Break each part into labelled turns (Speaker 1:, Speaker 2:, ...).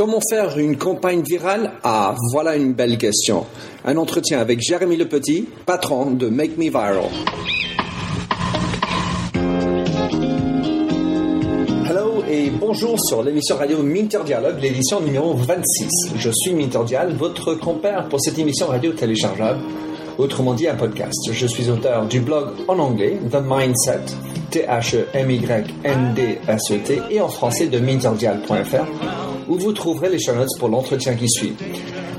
Speaker 1: Comment faire une campagne virale? Ah, voilà une belle question. Un entretien avec Jérémy Le Petit, patron de Make Me Viral. Hello et bonjour sur l'émission radio Minter Dialogue, l'édition numéro 26. Je suis Minter Dial, votre compère pour cette émission radio téléchargeable, autrement dit un podcast. Je suis auteur du blog en anglais The Mindset, T-H-E-M-Y-N-D-S-E-T, et en français de minterdial.fr où vous trouverez les show pour l'entretien qui suit.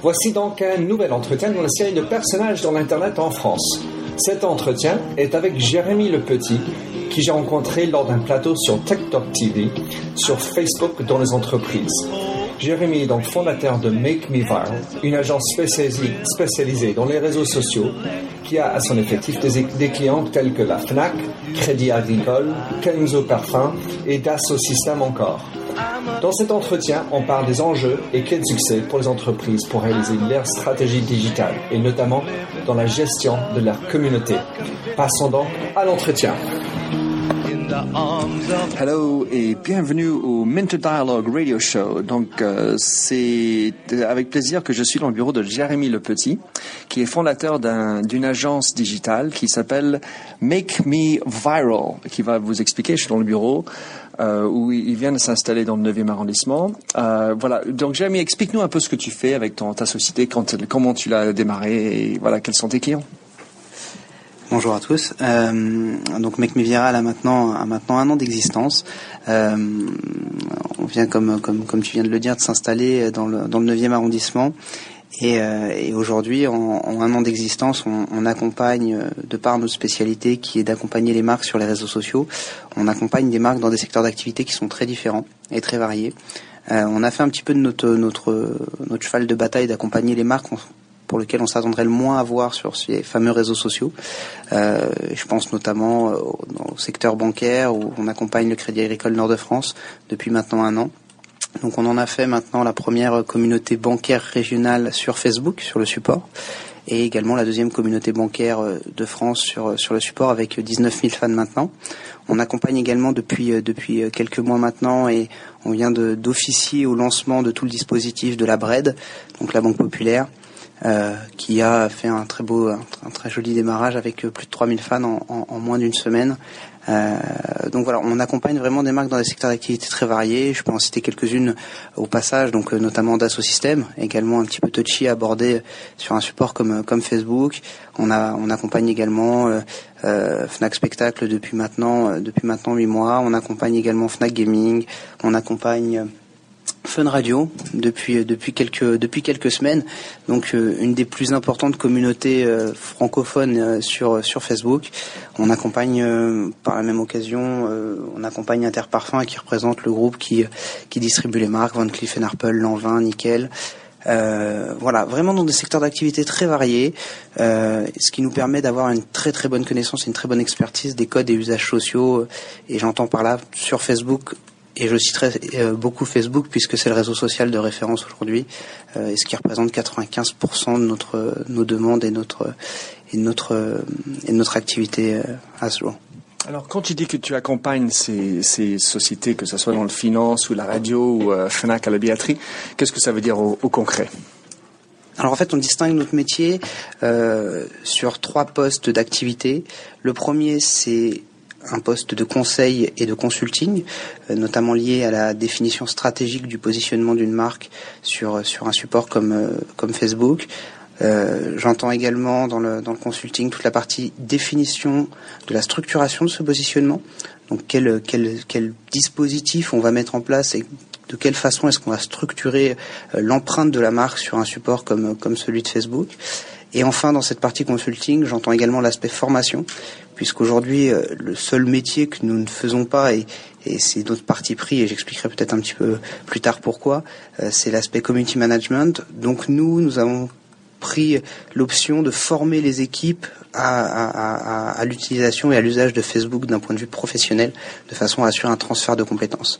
Speaker 1: Voici donc un nouvel entretien dans la série de personnages dans l'Internet en France. Cet entretien est avec Jérémy Le Petit, qui j'ai rencontré lors d'un plateau sur TikTok TV, sur Facebook dans les entreprises. Jérémy est donc fondateur de Make Me Viral, une agence spécialisée, dans les réseaux sociaux qui a à son effectif des, des clients tels que la FNAC, Crédit Agricole, Kenzo Parfum et Dassault Systèmes encore. Dans cet entretien, on parle des enjeux et clés de succès pour les entreprises pour réaliser leur stratégie digitale et notamment dans la gestion de leur communauté. Passons donc à l'entretien. Hello et bienvenue au Minter Dialogue Radio Show. Donc euh, c'est avec plaisir que je suis dans le bureau de Jérémy Le Petit, qui est fondateur d'une agence digitale qui s'appelle Make Me Viral, qui va vous expliquer. Je suis dans le bureau. Euh, où il vient de s'installer dans le 9e arrondissement. Euh, voilà. Donc, Jérémy, explique-nous un peu ce que tu fais avec ton, ta société, comment tu l'as démarré et voilà, quels sont tes clients.
Speaker 2: Bonjour à tous. Euh, donc Make Viral a maintenant maintenant un an d'existence. On vient comme comme comme tu viens de le dire de s'installer dans le dans le 9e arrondissement. Et, euh, et aujourd'hui, en, un an d'existence, on, accompagne, euh, de par notre spécialité qui est d'accompagner les marques sur les réseaux sociaux, on accompagne des marques dans des secteurs d'activité qui sont très différents et très variés. Euh, on a fait un petit peu de notre notre cheval de bataille d'accompagner les marques pour lequel on s'attendrait le moins à voir sur ces fameux réseaux sociaux. Je pense notamment au, secteur bancaire où on accompagne le Crédit Agricole Nord-de-France depuis maintenant un an. Donc on en a fait maintenant la première communauté bancaire régionale sur Facebook, sur le support, et également la deuxième communauté bancaire de France sur, sur le support avec 19 000 fans maintenant. On accompagne également depuis, depuis quelques mois maintenant et on vient d'officier au lancement de tout le dispositif de la BRED, donc la Banque Populaire, euh, qui a fait un très beau, un, très joli démarrage avec plus de 3000 fans en moins d'une semaine. Euh, donc voilà, on accompagne vraiment des marques dans des secteurs d'activité très variés. Je peux en citer quelques-unes au passage, donc notamment Dassault Systèmes, également un petit peu touchy abordé sur un support comme comme Facebook. On a on accompagne également euh, euh, Fnac Spectacle depuis maintenant depuis maintenant huit mois. On accompagne également Fnac Gaming. On accompagne Fun Radio depuis depuis quelques depuis quelques semaines. Donc euh, une des plus importantes communautés euh, francophones euh, sur sur Facebook. On accompagne par la même occasion on accompagne Interparfum qui représente le groupe qui qui distribue les marques. Van Cleef Arpels Lanvin Nickel. Euh, voilà, vraiment dans des secteurs d'activité très variés, euh, ce qui nous permet d'avoir une très très bonne connaissance et une très bonne expertise des codes et usages sociaux. Et j'entends par là sur Facebook et je citerai beaucoup Facebook puisque c'est le réseau social de référence aujourd'hui euh, et ce qui représente 95% de notre nos demandes et notre et notre et notre activité euh, à ce jour.
Speaker 1: Alors, quand tu dis que tu accompagnes ces, ces sociétés, que ce soit dans le finance ou la radio ou euh, Fnac à la billetterie, qu'est-ce que ça veut dire au, au concret?
Speaker 2: Alors en fait, on distingue notre métier euh, sur trois postes d'activité. Le premier, c'est un poste de conseil et de consulting, euh, notamment lié à la définition stratégique du positionnement d'une marque sur sur un support comme euh, comme Facebook. Euh, J'entends également dans le dans le consulting toute la partie définition de la structuration de ce positionnement. Donc quel quel quel dispositif on va mettre en place et de quelle façon est-ce qu'on va structurer l'empreinte de la marque sur un support comme comme celui de Facebook. Et enfin, dans cette partie consulting, j'entends également l'aspect formation, puisqu'aujourd'hui, euh, le seul métier que nous ne faisons pas, et, c'est notre parti pris, et j'expliquerai peut-être un petit peu plus tard pourquoi, euh, c'est l'aspect community management. Donc nous, nous avons pris l'option de former les équipes à, à, l'utilisation et à l'usage de Facebook d'un point de vue professionnel, de façon à assurer un transfert de compétences.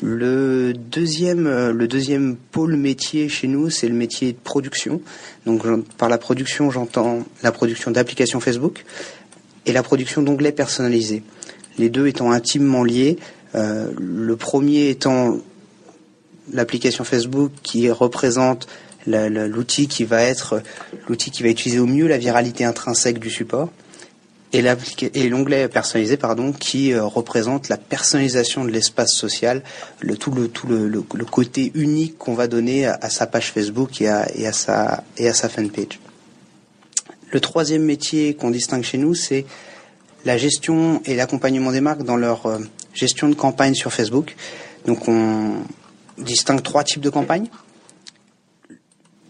Speaker 2: Le deuxième, le deuxième pôle métier chez nous, c'est le métier de production. Donc, par la production, j'entends la production d'applications Facebook et la production d'onglets personnalisés. Les deux étant intimement liés. Euh, le premier étant l'application Facebook qui représente l'outil qui va être l'outil qui va utiliser au mieux la viralité intrinsèque du support et l'onglet personnalisé pardon qui euh, représente la personnalisation de l'espace social le tout le tout le, côté unique qu'on va donner à, sa page Facebook et à, et à sa et à sa fanpage le troisième métier qu'on distingue chez nous c'est la gestion et l'accompagnement des marques dans leur euh, gestion de campagne sur Facebook donc on distingue trois types de campagnes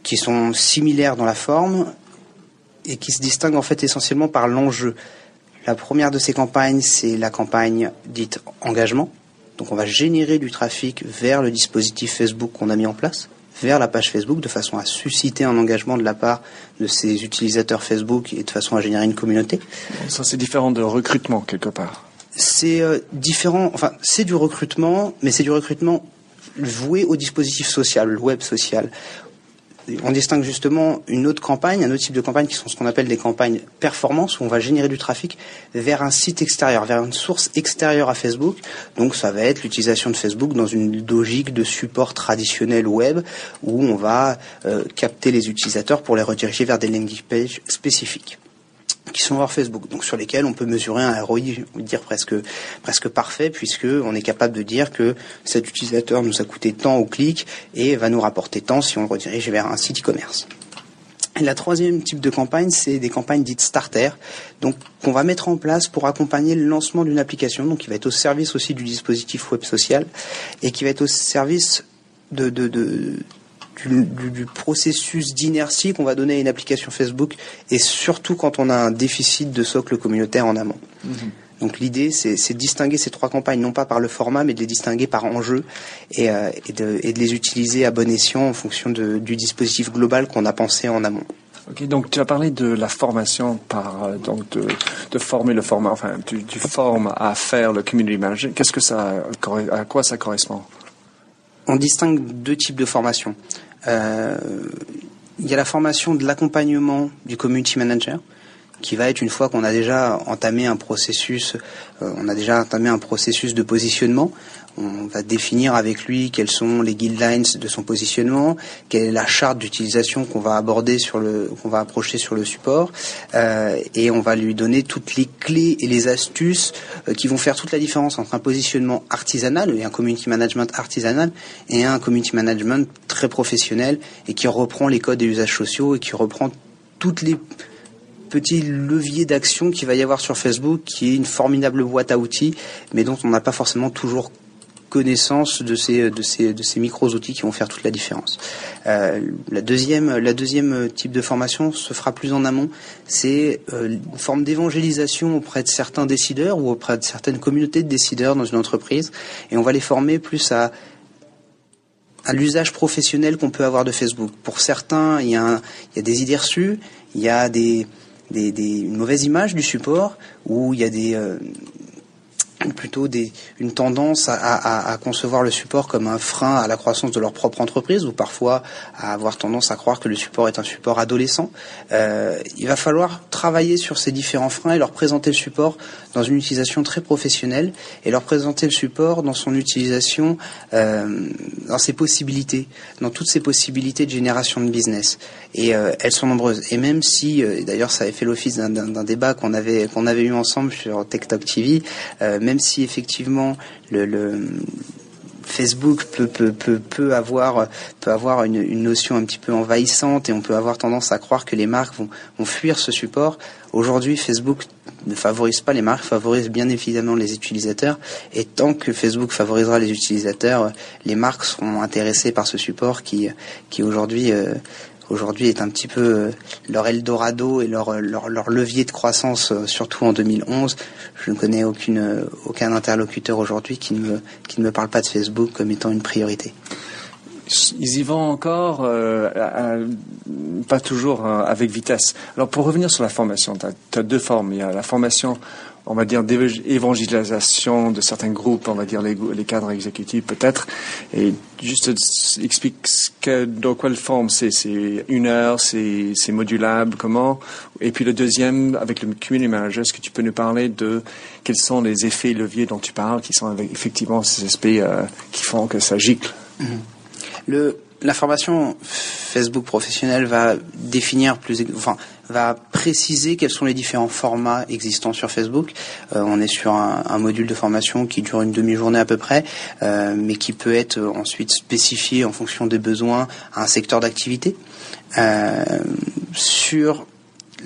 Speaker 2: qui sont similaires dans la forme et qui se distinguent en fait essentiellement par l'enjeu. La première de ces campagnes, c'est la campagne dite engagement. Donc on va générer du trafic vers le dispositif Facebook qu'on a mis en place, vers la page Facebook, de façon à susciter un engagement de la part de ces utilisateurs Facebook et de façon à générer une communauté.
Speaker 1: Ça c'est différent de recrutement quelque part.
Speaker 2: C'est euh, différent, enfin c'est du recrutement, mais c'est du recrutement voué au dispositif social, le web social, on distingue justement une autre campagne, un autre type de campagne qui sont ce qu'on appelle des campagnes performance où on va générer du trafic vers un site extérieur, vers une source extérieure à Facebook. Donc ça va être l'utilisation de Facebook dans une logique de support traditionnel web où on va euh, capter les utilisateurs pour les rediriger vers des landing pages spécifiques qui sont hors Facebook, donc sur lesquels on peut mesurer un ROI, dire presque parfait, puisque on est capable de dire que cet utilisateur nous a coûté tant au clic et va nous rapporter tant si on le redirige vers un site e-commerce. La troisième type de campagne, c'est des campagnes dites starter, donc qu'on va mettre en place pour accompagner le lancement d'une application, donc qui va être au service aussi du dispositif web social et qui va être au service de, de du, processus d'inertie qu'on va donner à une application Facebook et surtout quand on a un déficit de socle communautaire en amont. Mhm. Donc l'idée, c'est de distinguer ces trois campagnes, non pas par le format, mais de les distinguer par enjeu et, euh, de, les utiliser à bon escient en fonction du dispositif global qu'on a pensé en amont.
Speaker 1: Ok, donc tu as parlé de la formation par euh, donc de, former le format, enfin tu, tu formes à faire le community manager. Qu'est-ce que ça, à quoi ça correspond?
Speaker 2: On distingue deux types de formation. Euh, il y a la formation de l'accompagnement du community manager qui va être une fois qu'on a déjà entamé un processus, euh, on a déjà entamé un processus de positionnement, on va définir avec lui quels sont les guidelines de son positionnement, quelle est la charte d'utilisation qu'on va aborder sur le, qu'on va approcher sur le support, euh, et on va lui donner toutes les clés et les astuces euh, qui vont faire toute la différence entre un positionnement artisanal et un community management artisanal et un community management très professionnel et qui reprend les codes et usages sociaux et qui reprend toutes les petits leviers d'action qu'il va y avoir sur Facebook, qui est une formidable boîte à outils, mais dont on n'a pas forcément toujours connaissance de ces de ces de ces micros outils qui vont faire toute la différence. Euh, la deuxième la deuxième type de formation se fera plus en amont, c'est euh, une forme d'évangélisation auprès de certains décideurs ou auprès de certaines communautés de décideurs dans une entreprise, et on va les former plus à à l'usage professionnel qu'on peut avoir de Facebook. Pour certains, il y il y a des idées reçues, il y a des, une mauvaise image du support, où il y a des, euh, plutôt des, une tendance à, concevoir le support comme un frein à la croissance de leur propre entreprise ou parfois à avoir tendance à croire que le support est un support adolescent. Euh, il va falloir travailler sur ces différents freins et leur présenter le support dans une utilisation très professionnelle et leur présenter le support dans son utilisation, euh, dans ses possibilités, dans toutes ses possibilités de génération de business. Et euh, elles sont nombreuses. Et même si, d'ailleurs, ça avait fait l'office d'un débat qu'on avait qu'on avait eu ensemble sur Talk TV, euh, même si effectivement le, Facebook peut, avoir, peut avoir une, notion un petit peu envahissante et on peut avoir tendance à croire que les marques vont, vont fuir ce support. Aujourd'hui, Facebook ne favorise pas les marques, favorise bien évidemment les utilisateurs. Et tant que Facebook favorisera les utilisateurs, les marques seront intéressées par ce support qui, qui aujourd'hui euh, aujourd'hui est un petit peu euh, leur Eldorado et leur, leur, leur levier de croissance, euh, surtout en 2011. Je ne connais aucune, euh, aucun interlocuteur aujourd'hui qui, ne me, qui ne me parle pas de Facebook comme étant une priorité
Speaker 1: ils y vont encore, pas toujours avec vitesse. Alors pour revenir sur la formation, tu as, deux formes. Il y a la formation on va dire, d'évangélisation de certains groupes, on va dire les, cadres exécutifs peut-être, et juste explique que, dans quelle forme c'est, c'est une heure, c'est, c'est modulable, comment, et puis le deuxième, avec le community manager, est-ce que tu peux nous parler de quels sont les effets leviers dont tu parles, qui sont effectivement ces aspects euh, qui font que ça gicle?
Speaker 2: Mm-hmm. Le, la formation Facebook professionnelle va définir plus, enfin, va préciser quels sont les différents formats existants sur Facebook. Euh, on est sur un, module de formation qui dure une demi-journée à peu près, euh, mais qui peut être ensuite spécifié en fonction des besoins à un secteur d'activité. Euh, sur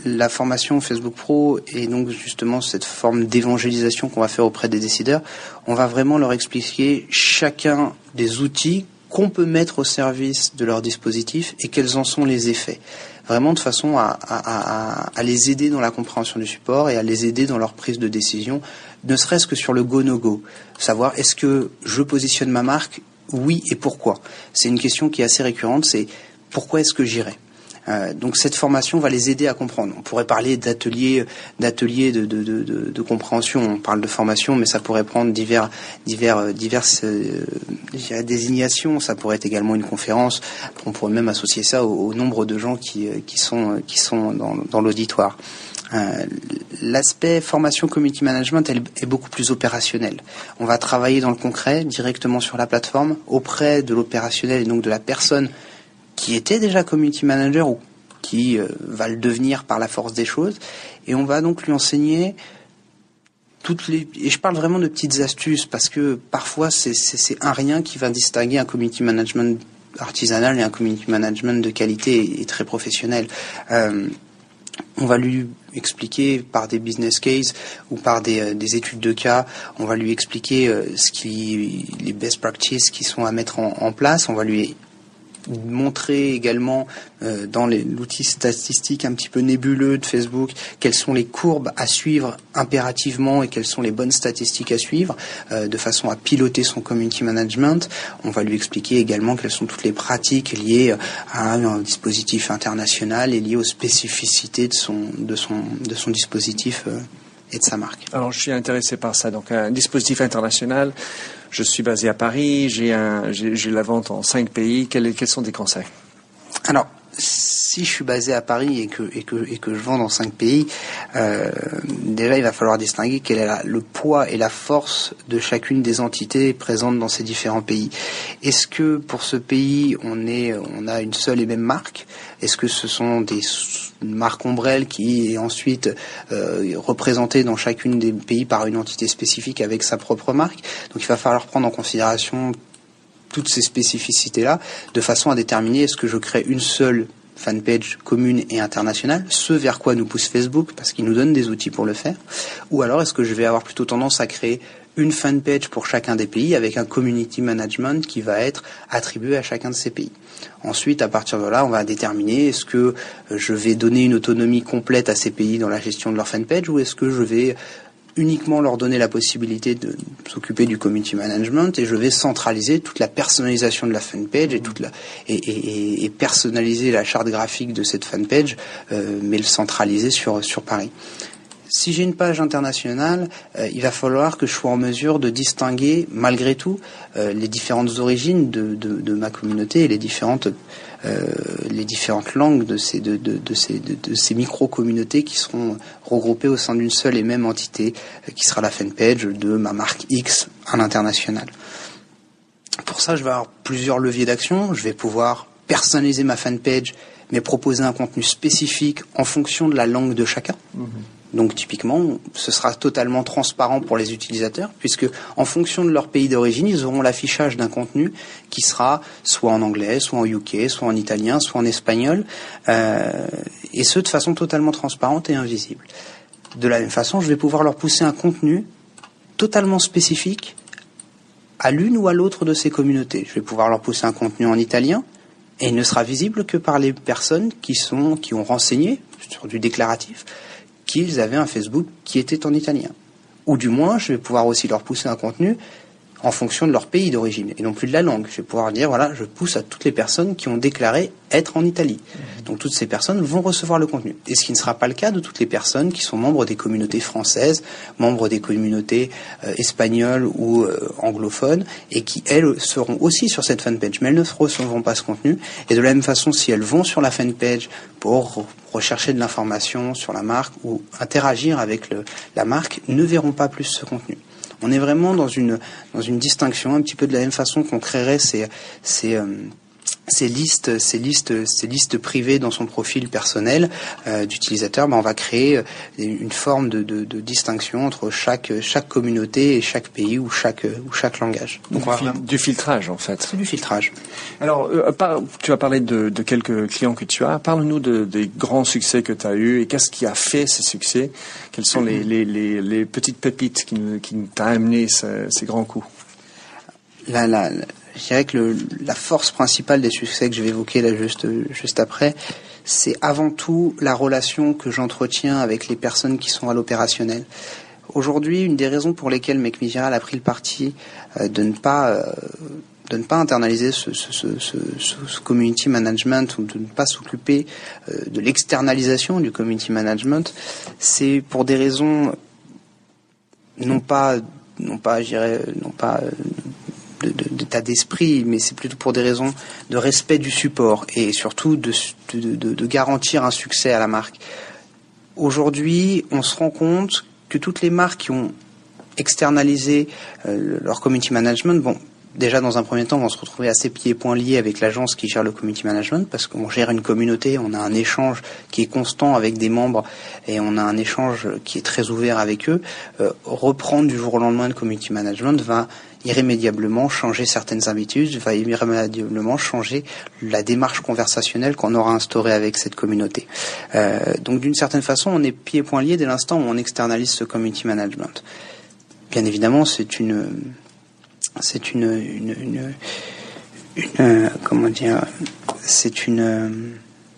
Speaker 2: la formation Facebook Pro et donc justement cette forme d'évangélisation qu'on va faire auprès des décideurs, on va vraiment leur expliquer chacun des outils qu'on peut mettre au service de leur dispositif et quels en sont les effets. Vraiment de façon à, les aider dans la compréhension du support et à les aider dans leur prise de décision, ne serait-ce que sur le go-no-go. Savoir est-ce que je positionne ma marque? Oui et pourquoi? C'est une question qui est assez récurrente, c'est pourquoi est-ce que j'irai? Euh, donc cette formation va les aider à comprendre. On pourrait parler d'ateliers, d'ateliers de, de, de, de, compréhension. On parle de formation, mais ça pourrait prendre divers, divers, euh, diverses euh, désignations. Ça pourrait être également une conférence. On pourrait même associer ça au, nombre de gens qui, qui sont, qui sont dans, dans l'auditoire. L'aspect formation community management elle, est beaucoup plus opérationnel. On va travailler dans le concret, directement sur la plateforme, auprès de l'opérationnel et donc de la personne qui était déjà community manager ou qui euh, va le devenir par la force des choses. Et on va donc lui enseigner toutes les... Et je parle vraiment de petites astuces parce que parfois c'est un rien qui va distinguer un community management artisanal et un community management de qualité et, très professionnel. Euh, on va lui expliquer par des business cases ou par des, euh, des études de cas, on va lui expliquer ce qui, les best practices qui sont à mettre en, en place, on va lui montrer également euh, dans l'outil statistique un petit peu nébuleux de Facebook quelles sont les courbes à suivre impérativement et quelles sont les bonnes statistiques à suivre euh, de façon à piloter son community management. On va lui expliquer également quelles sont toutes les pratiques liées euh, à un dispositif international et liées aux spécificités de son, de son, de son dispositif et de sa marque.
Speaker 1: Alors je suis intéressé par ça. Donc un dispositif international, je suis basé à Paris, j'ai la vente en cinq pays. Quels, sont des conseils?
Speaker 2: Alors, si je suis basé à Paris et que, et que, et que je vends dans cinq pays, euh, déjà il va falloir distinguer quel est le poids et la force de chacune des entités présentes dans ces différents pays. Est-ce que pour ce pays on est, on a une seule et même marque? Est-ce que ce sont des marques ombrelles qui est ensuite euh, représentée dans chacune des pays par une entité spécifique avec sa propre marque? Donc il va falloir prendre en considération toutes ces spécificités-là, de façon à déterminer est-ce que je crée une seule fanpage commune et internationale, ce vers quoi nous pousse Facebook, parce qu'il nous donne des outils pour le faire, ou alors est-ce que je vais avoir plutôt tendance à créer une fanpage pour chacun des pays avec un community management qui va être attribué à chacun de ces pays. Ensuite, à partir de là, on va déterminer est-ce que je vais donner une autonomie complète à ces pays dans la gestion de leur fanpage ou est-ce que je vais uniquement leur donner la possibilité de s'occuper du community management et je vais centraliser toute la personnalisation de la fanpage et toute la et, personnaliser la charte graphique de cette fanpage, euh, mais le centraliser sur sur Paris. Si j'ai une page internationale, euh, il va falloir que je sois en mesure de distinguer malgré tout euh, les différentes origines de, de, ma communauté et les différentes les différentes langues de ces, de, micro-communautés qui seront regroupées au sein d'une seule et même entité, euh, qui sera la fanpage de ma marque X à l'international. Pour ça, je vais avoir plusieurs leviers d'action. Je vais pouvoir personnaliser ma fanpage, mais proposer un contenu spécifique en fonction de la langue de chacun. Mhm. Donc typiquement, ce sera totalement transparent pour les utilisateurs, puisque en fonction de leur pays d'origine, ils auront l'affichage d'un contenu qui sera soit en anglais, soit en UK, soit en italien, soit en espagnol, euh, et ce de façon totalement transparente et invisible. De la même façon, je vais pouvoir leur pousser un contenu totalement spécifique à l'une ou à l'autre de ces communautés. Je vais pouvoir leur pousser un contenu en italien, et il ne sera visible que par les personnes qui sont qui ont renseigné sur du déclaratif qu'ils avaient un Facebook qui était en italien. Ou du moins, je vais pouvoir aussi leur pousser un contenu en fonction de leur pays d'origine et non plus de la langue. Je vais pouvoir dire, voilà, je pousse à toutes les personnes qui ont déclaré être en Italie. Donc toutes ces personnes vont recevoir le contenu. Et ce qui ne sera pas le cas de toutes les personnes qui sont membres des communautés françaises, membres des communautés euh, espagnoles ou euh, anglophones, et qui, elles, seront aussi sur cette fanpage. Mais elles ne recevront pas ce contenu. Et de la même façon, si elles vont sur la fanpage pour rechercher de l'information sur la marque ou interagir avec la marque, ne verront pas plus ce contenu. On est vraiment dans une, dans une distinction, un petit peu de la même façon qu'on créerait ces, ces, euh, ces listes, ces listes, ces listes privées dans son profil personnel euh, d'utilisateur, ben, on va créer une forme de, de, de, distinction entre chaque chaque communauté et chaque pays ou chaque ou chaque langage.
Speaker 1: Donc du, filtrage en fait.
Speaker 2: C'est du filtrage.
Speaker 1: Alors, euh, tu as parlé de, de, quelques clients que tu as. Parle-nous de, des grands succès que tu as eu et qu'est-ce qui a fait ces succès? Quelles sont les, les, les, les petites pépites qui, qui t'ont amené ces, ces grands coups?
Speaker 2: La, la, je dirais que la force principale des succès que je vais évoquer là juste, juste après, c'est avant tout la relation que j'entretiens avec les personnes qui sont à l'opérationnel. Aujourd'hui, une des raisons pour lesquelles McMiviral a pris le parti euh, de ne pas euh, de ne pas internaliser ce, community management ou de ne pas s'occuper euh, de l'externalisation du community management, c'est pour des raisons non pas non pas, je dirais, non pas d'état d'esprit, mais c'est plutôt pour des raisons de respect du support et surtout de, garantir un succès à la marque. Aujourd'hui, on se rend compte que toutes les marques qui ont externalisé euh, leur community management, bon, déjà dans un premier temps, vont se retrouver assez pieds et poings liés avec l'agence qui gère le community management parce qu'on gère une communauté, on a un échange qui est constant avec des membres et on a un échange qui est très ouvert avec eux. Euh, reprendre du jour au lendemain le community management va irrémédiablement changer certaines habitudes, va irrémédiablement changer la démarche conversationnelle qu'on aura instaurée avec cette communauté. Euh, donc d'une certaine façon, on est pieds et poings liés dès l'instant où on externalise ce community management. Bien évidemment, c'est une c'est une, comment dire, c'est une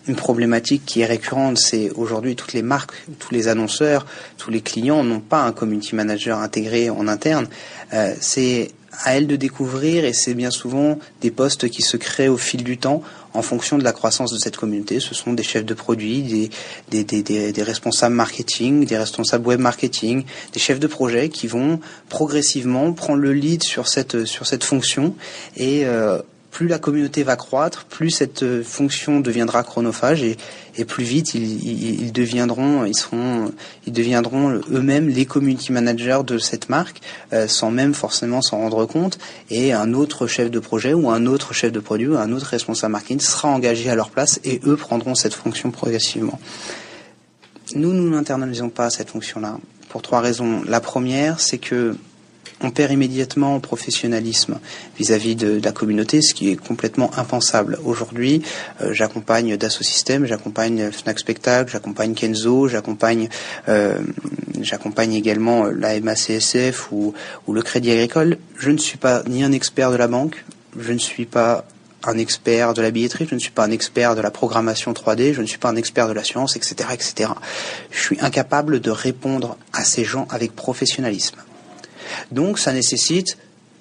Speaker 2: une problématique qui est récurrente, c'est aujourd'hui toutes les marques, tous les annonceurs, tous les clients n'ont pas un community manager intégré en interne. Euh, c'est à elle de découvrir et c'est bien souvent des postes qui se créent au fil du temps en fonction de la croissance de cette communauté. Ce sont des chefs de produits, des, des, des, des, des responsables marketing, des responsables web marketing, des chefs de projet qui vont progressivement prendre le lead sur cette, sur cette fonction et euh, plus la communauté va croître, plus cette euh, fonction deviendra chronophage et, plus vite ils, ils, deviendront, ils seront, ils deviendront eux-mêmes les community managers de cette marque, euh, sans même forcément s'en rendre compte. Et un autre chef de projet ou un autre chef de produit ou un autre responsable marketing sera engagé à leur place et eux prendront cette fonction progressivement. Nous, nous n'internalisons pas cette fonction-là pour trois raisons. La première, c'est que on perd immédiatement en professionnalisme vis-à-vis de, la communauté, ce qui est complètement impensable. Aujourd'hui, euh, j'accompagne Dassault Systèmes, j'accompagne Fnac Spectacle, j'accompagne Kenzo, j'accompagne euh, également la MACSF ou, ou le Crédit Agricole. Je ne suis pas ni un expert de la banque, je ne suis pas un expert de la billetterie, je ne suis pas un expert de la programmation 3D, je ne suis pas un expert de la science, etc., etc. Je suis incapable de répondre à ces gens avec professionnalisme. Donc ça nécessite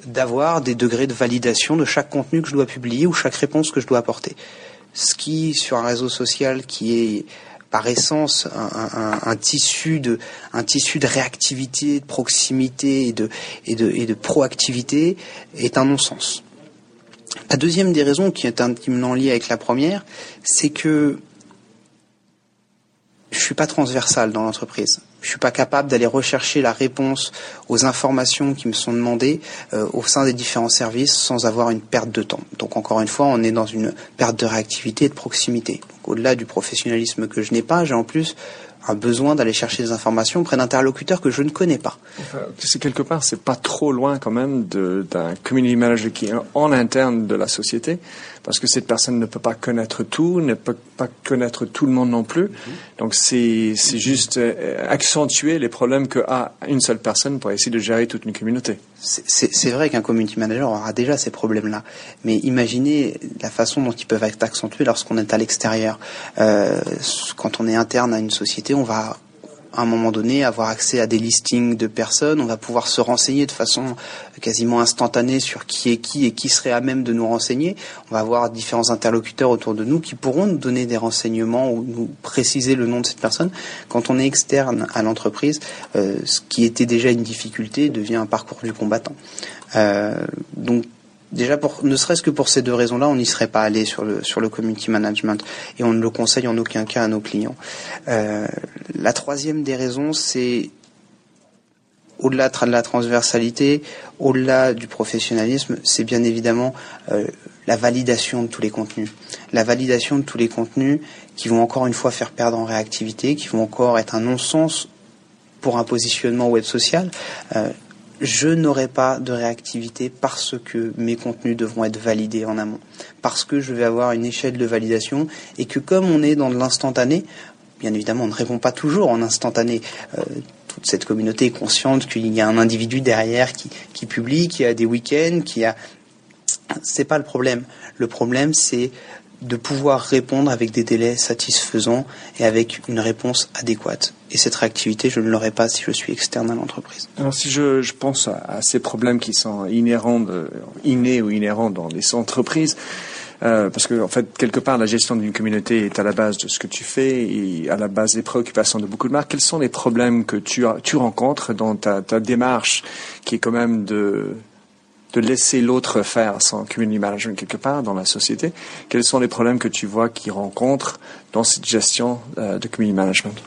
Speaker 2: d'avoir des degrés de validation de chaque contenu que je dois publier ou chaque réponse que je dois apporter. Ce qui, sur un réseau social qui est par essence un, tissu de réactivité, de proximité et de proactivité est un non-sens. La deuxième des raisons qui est intimement liée avec la première, c'est que je suis pas transversal dans l'entreprise. Je suis pas capable d'aller rechercher la réponse aux informations qui me sont demandées euh, au sein des différents services sans avoir une perte de temps. Donc encore une fois, on est dans une perte de réactivité et de proximité. au-delà du professionnalisme que je n'ai pas, j'ai en plus un besoin d'aller chercher des informations auprès d'interlocuteurs que je ne connais pas.
Speaker 1: Enfin, c'est quelque part, c'est pas trop loin quand même d'un community manager qui est en interne de la société, parce que cette personne ne peut pas connaître tout, ne peut pas connaître tout le monde non plus. Mhm. Donc c'est juste euh, accentuer les problèmes que a une seule personne pour essayer de gérer toute une communauté.
Speaker 2: C'est vrai qu'un community manager aura déjà ces problèmes-là, mais imaginez la façon dont ils peuvent être accentués lorsqu'on est à l'extérieur. Euh, quand on est interne à une société, on va à un moment donné avoir accès à des listings de personnes, on va pouvoir se renseigner de façon quasiment instantanée sur qui est qui et qui serait à même de nous renseigner. On va avoir différents interlocuteurs autour de nous qui pourront nous donner des renseignements ou nous préciser le nom de cette personne. Quand on est externe à l'entreprise, euh, ce qui était déjà une difficulté devient un parcours du combattant. Euh, donc Déjà, pour, ne serait-ce que pour ces deux raisons-là, on n'y serait pas allé sur le, sur le community management et on ne le conseille en aucun cas à nos clients. Euh, la troisième des raisons, c'est au-delà de la transversalité, au-delà du professionnalisme, c'est bien évidemment euh, la validation de tous les contenus. La validation de tous les contenus qui vont encore une fois faire perdre en réactivité, qui vont encore être un non-sens pour un positionnement web social. Euh, je n'aurai pas de réactivité parce que mes contenus devront être validés en amont, parce que je vais avoir une échelle de validation et que comme on est dans l'instantané, bien évidemment on ne répond pas toujours en instantané. Euh, toute cette communauté est consciente qu'il y a un individu derrière qui, publie, qui a des week-ends, qui a. C'est pas le problème. Le problème c'est de pouvoir répondre avec des délais satisfaisants et avec une réponse adéquate. Et cette réactivité, je ne l'aurai pas si je suis externe à l'entreprise.
Speaker 1: Alors si je, pense à, ces problèmes qui sont inhérents, innés ou inhérents dans les entreprises, euh, parce que en fait quelque part la gestion d'une communauté est à la base de ce que tu fais et à la base des préoccupations de beaucoup de marques. Quels sont les problèmes que tu, rencontres dans ta démarche qui est quand même de de laisser l'autre faire son community management quelque part dans la société. Quels sont les problèmes que tu vois qu'ils rencontrent dans cette gestion euh, de community management?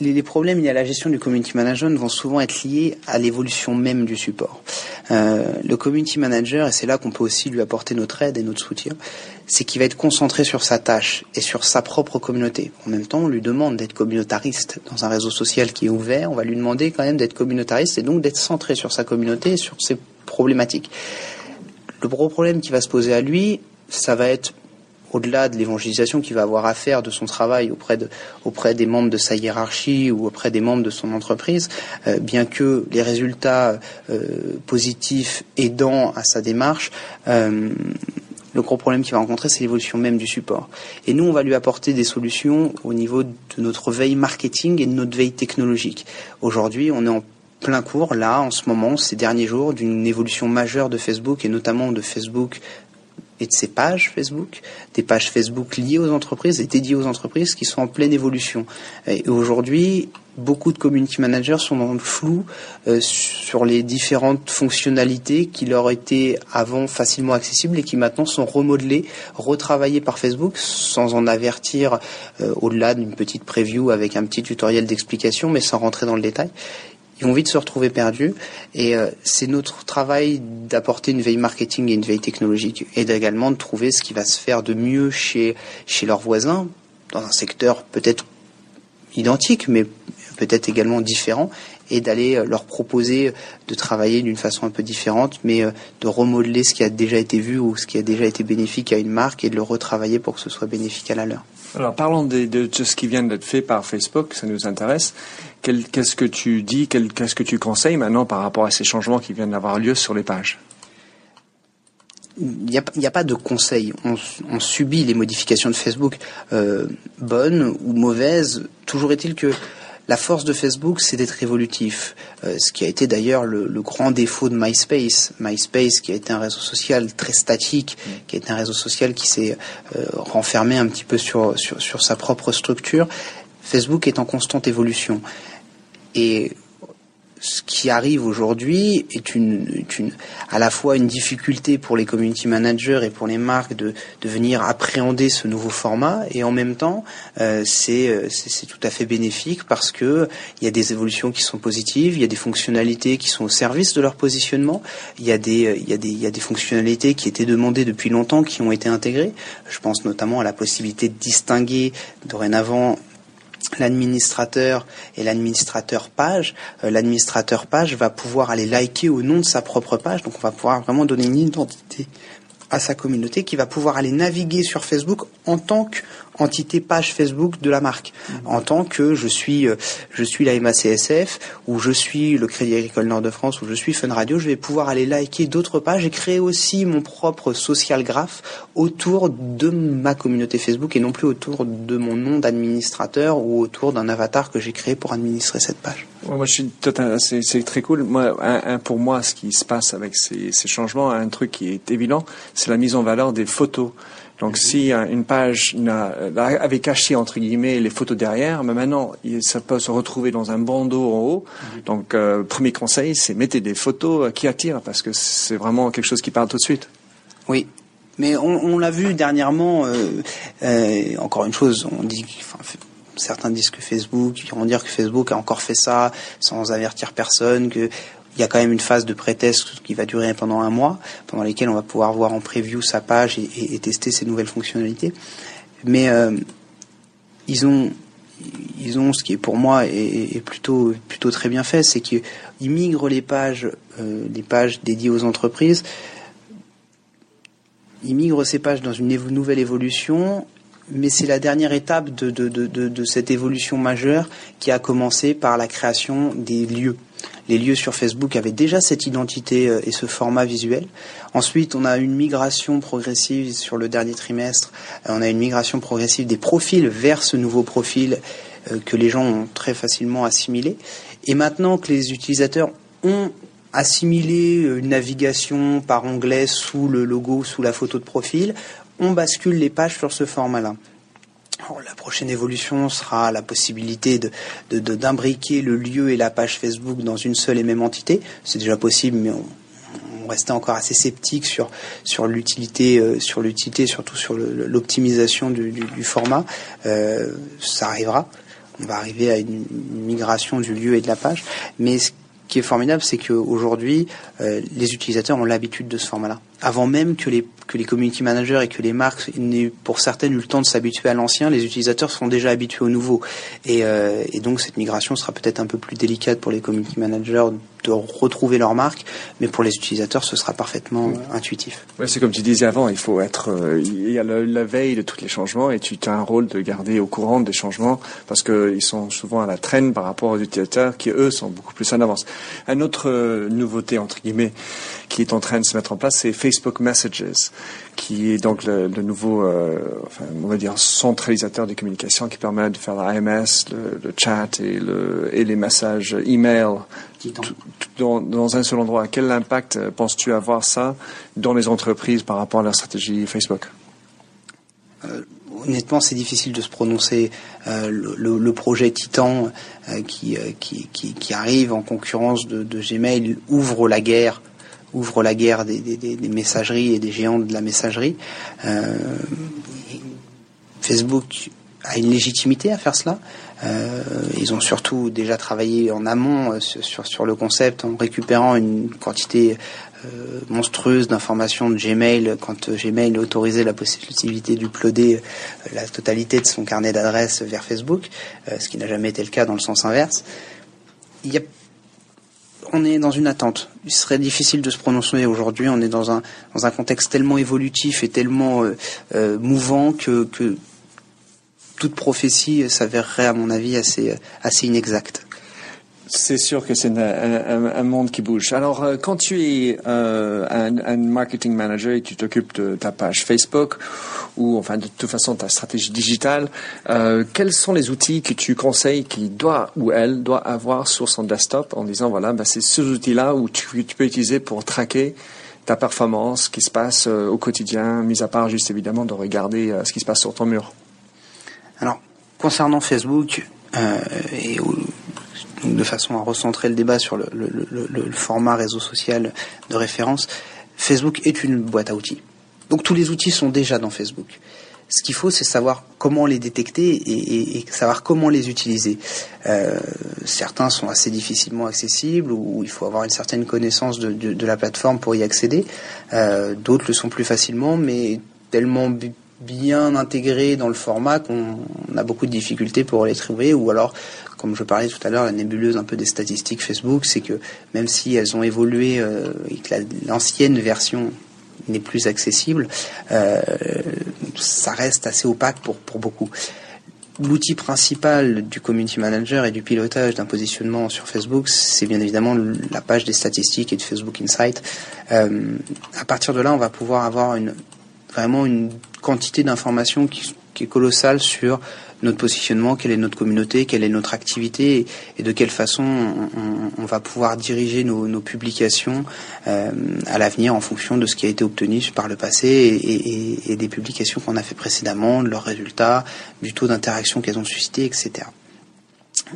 Speaker 2: Les, problèmes liés à la gestion du community management vont souvent être liés à l'évolution même du support. Euh, le community manager, et c'est là qu'on peut aussi lui apporter notre aide et notre soutien, c'est qu'il va être concentré sur sa tâche et sur sa propre communauté. En même temps, on lui demande d'être communautariste dans un réseau social qui est ouvert. On va lui demander quand même d'être communautariste et donc d'être centré sur sa communauté et sur ses problématiques. Le gros problème qui va se poser à lui, ça va être au-delà de l'évangélisation qu'il va avoir à faire de son travail auprès, de, auprès des membres de sa hiérarchie ou auprès des membres de son entreprise, euh, bien que les résultats euh, positifs aidant à sa démarche, euh, le gros problème qu'il va rencontrer, c'est l'évolution même du support. Et nous, on va lui apporter des solutions au niveau de notre veille marketing et de notre veille technologique. Aujourd'hui, on est en plein cours, là, en ce moment, ces derniers jours, d'une évolution majeure de Facebook et notamment de Facebook et de ces pages Facebook, des pages Facebook liées aux entreprises et dédiées aux entreprises qui sont en pleine évolution. Et aujourd'hui, beaucoup de community managers sont dans le flou euh, sur les différentes fonctionnalités qui leur étaient avant facilement accessibles et qui maintenant sont remodelées, retravaillées par Facebook sans en avertir euh, au-delà d'une petite preview avec un petit tutoriel d'explication mais sans rentrer dans le détail ils vont vite se retrouver perdus. Et euh, c'est notre travail d'apporter une veille marketing et une veille technologique, et également de trouver ce qui va se faire de mieux chez, chez leurs voisins, dans un secteur peut-être identique, mais peut-être également différent, et d'aller euh, leur proposer de travailler d'une façon un peu différente, mais euh, de remodeler ce qui a déjà été vu ou ce qui a déjà été bénéfique à une marque et de le retravailler pour que ce soit bénéfique à la leur.
Speaker 1: Alors parlons de, ce qui vient d'être fait par Facebook, ça nous intéresse. Qu'est-ce que tu dis, qu'est-ce que tu conseilles maintenant par rapport à ces changements qui viennent d'avoir lieu sur les pages?
Speaker 2: Il n'y a, pas de conseil. On, on, subit les modifications de Facebook, euh, bonnes ou mauvaises. Toujours est-il que la force de Facebook, c'est d'être évolutif, euh, ce qui a été d'ailleurs le, grand défaut de MySpace. MySpace, qui a été un réseau social très statique, qui a été un réseau social qui s'est euh, renfermé un petit peu sur, sur, sur sa propre structure. Facebook est en constante évolution. Et ce qui arrive aujourd'hui est une, une, à la fois une difficulté pour les community managers et pour les marques de, de venir appréhender ce nouveau format et en même temps euh, c'est tout à fait bénéfique parce que il y a des évolutions qui sont positives, il y a des fonctionnalités qui sont au service de leur positionnement, il y a des y il y a des fonctionnalités qui étaient demandées depuis longtemps qui ont été intégrées. Je pense notamment à la possibilité de distinguer dorénavant l'administrateur et l'administrateur page, euh, l'administrateur page va pouvoir aller liker au nom de sa propre page. Donc on va pouvoir vraiment donner une identité à sa communauté qui va pouvoir aller naviguer sur Facebook en tant que entité page Facebook de la marque. Mhm. En tant que je suis, euh, je suis la MACSF, ou je suis le Crédit Agricole Nord-de-France, ou je suis Fun Radio, je vais pouvoir aller liker d'autres pages et créer aussi mon propre social graph autour de ma communauté Facebook et non plus autour de mon nom d'administrateur ou autour d'un avatar que j'ai créé pour administrer cette page.
Speaker 1: moi, je suis c'est, très cool. Moi, un, pour moi, ce qui se passe avec ces, ces changements, un truc qui est évident, c'est la mise en valeur des photos. Donc si une page avait caché entre guillemets les photos derrière, mais maintenant ça peut se retrouver dans un bandeau en haut. Donc euh, premier conseil, c'est mettez des photos euh, qui attirent parce que c'est vraiment quelque chose qui parle tout de suite.
Speaker 2: Oui, mais on, l'a vu dernièrement. Euh, encore une chose, on dit, enfin, certains disent que Facebook, ils vont dire que Facebook a encore fait ça sans avertir personne, que il y a quand même une phase de pré-test qui va durer pendant un mois, pendant lesquels on va pouvoir voir en preview sa page et, tester ses nouvelles fonctionnalités. Mais euh, ils ont ils ont ce qui est pour moi est, plutôt plutôt très bien fait, c'est qu'ils migrent les pages euh, les pages dédiées aux entreprises. Ils migrent ces pages dans une nouvelle évolution mais c'est la dernière étape de, cette évolution majeure qui a commencé par la création des lieux les lieux sur Facebook avaient déjà cette identité euh, et ce format visuel. Ensuite, on a une migration progressive sur le dernier trimestre. Euh, on a une migration progressive des profils vers ce nouveau profil euh, que les gens ont très facilement assimilé. Et maintenant que les utilisateurs ont assimilé une navigation par onglet sous le logo, sous la photo de profil, on bascule les pages sur ce format-là la prochaine évolution sera la possibilité de, d'imbriquer le lieu et la page Facebook dans une seule et même entité. C'est déjà possible, mais on, restait encore assez sceptique sur euh, l'utilité, surtout sur l'optimisation du, format. Euh, ça arrivera. On va arriver à une, migration du lieu et de la page, mais ce qui est formidable, c'est qu'aujourd'hui, euh, les utilisateurs ont l'habitude de ce format-là. Avant même que les que les community managers et que les marques n'aient pour certaines eu le temps de s'habituer à l'ancien, les utilisateurs sont déjà habitués au nouveau. Et, euh, et donc cette migration sera peut-être un peu plus délicate pour les community managers de retrouver leur marque, mais pour les utilisateurs, ce sera parfaitement intuitif.
Speaker 1: Ouais, c'est comme tu disais avant, il faut être, euh, il y a la, veille de tous les changements et tu as un rôle de garder au courant des changements parce qu'ils sont souvent à la traîne par rapport aux utilisateurs qui eux sont beaucoup plus en avance. Une autre euh, nouveauté entre guillemets qui est en train de se mettre en place, c'est Facebook Messages qui est donc le, nouveau, euh, enfin, on va dire, centralisateur des communications qui permet de faire l'AMS, le, le chat et, le, et les messages email dans, dans, un seul endroit. Quel impact euh, penses-tu avoir ça dans les entreprises par rapport à la stratégie Facebook?
Speaker 2: Euh, Honnêtement, c'est difficile de se prononcer. Euh, le, le, projet Titan euh, qui, qui, qui, qui, arrive en concurrence de, de Gmail ouvre la guerre ouvre la guerre des, messageries et des géants de la messagerie. Euh, Facebook a une légitimité à faire cela. Euh, ils ont surtout déjà travaillé en amont euh, sur, le concept en récupérant une quantité monstrueuse d'informations de Gmail quand Gmail autorisait la possibilité d'uploader la totalité de son carnet d'adresses vers Facebook, ce qui n'a jamais été le cas dans le sens inverse. Il y a on est dans une attente. Il serait difficile de se prononcer aujourd'hui. On est dans un, dans un contexte tellement évolutif et tellement euh, euh, mouvant que, toute prophétie s'avérerait, à mon avis, assez, assez inexacte.
Speaker 1: C'est sûr que c'est un, monde qui bouge. Alors, euh, quand tu es un, un, marketing manager et tu t'occupes de ta page Facebook ou enfin de toute façon ta stratégie digitale, euh, quels sont les outils que tu conseilles qu'il doit ou elle doit avoir sur son desktop en disant voilà, bah, c'est ce outil-là où tu, peux utiliser pour traquer ta performance, ce qui se passe euh, au quotidien, mis à part juste évidemment de regarder euh, ce qui se passe sur ton mur?
Speaker 2: Alors, concernant Facebook, et de façon à recentrer le débat sur le, format réseau social de référence, Facebook est une boîte à outils. Donc tous les outils sont déjà dans Facebook. Ce qu'il faut, c'est savoir comment les détecter et, savoir comment les utiliser. Euh, certains sont assez difficilement accessibles ou il faut avoir une certaine connaissance de, la plateforme pour y accéder. Euh, d'autres le sont plus facilement, mais tellement bien intégrés dans le format qu'on a beaucoup de difficultés pour les trouver ou alors comme je parlais tout à l'heure, la nébuleuse un peu des statistiques Facebook, c'est que même si elles ont évolué euh, et que l'ancienne version n'est plus accessible, euh, ça reste assez opaque pour, pour beaucoup. L'outil principal du community manager et du pilotage d'un positionnement sur Facebook, c'est bien évidemment la page des statistiques et de Facebook Insight. Euh, à partir de là, on va pouvoir avoir une, vraiment une quantité d'informations qui, qui est colossale sur notre positionnement, quelle est notre communauté, quelle est notre activité et, de quelle façon on, va pouvoir diriger nos, publications euh, à l'avenir en fonction de ce qui a été obtenu par le passé et, des publications qu'on a fait précédemment, de leurs résultats, du taux d'interaction qu'elles ont suscité, etc.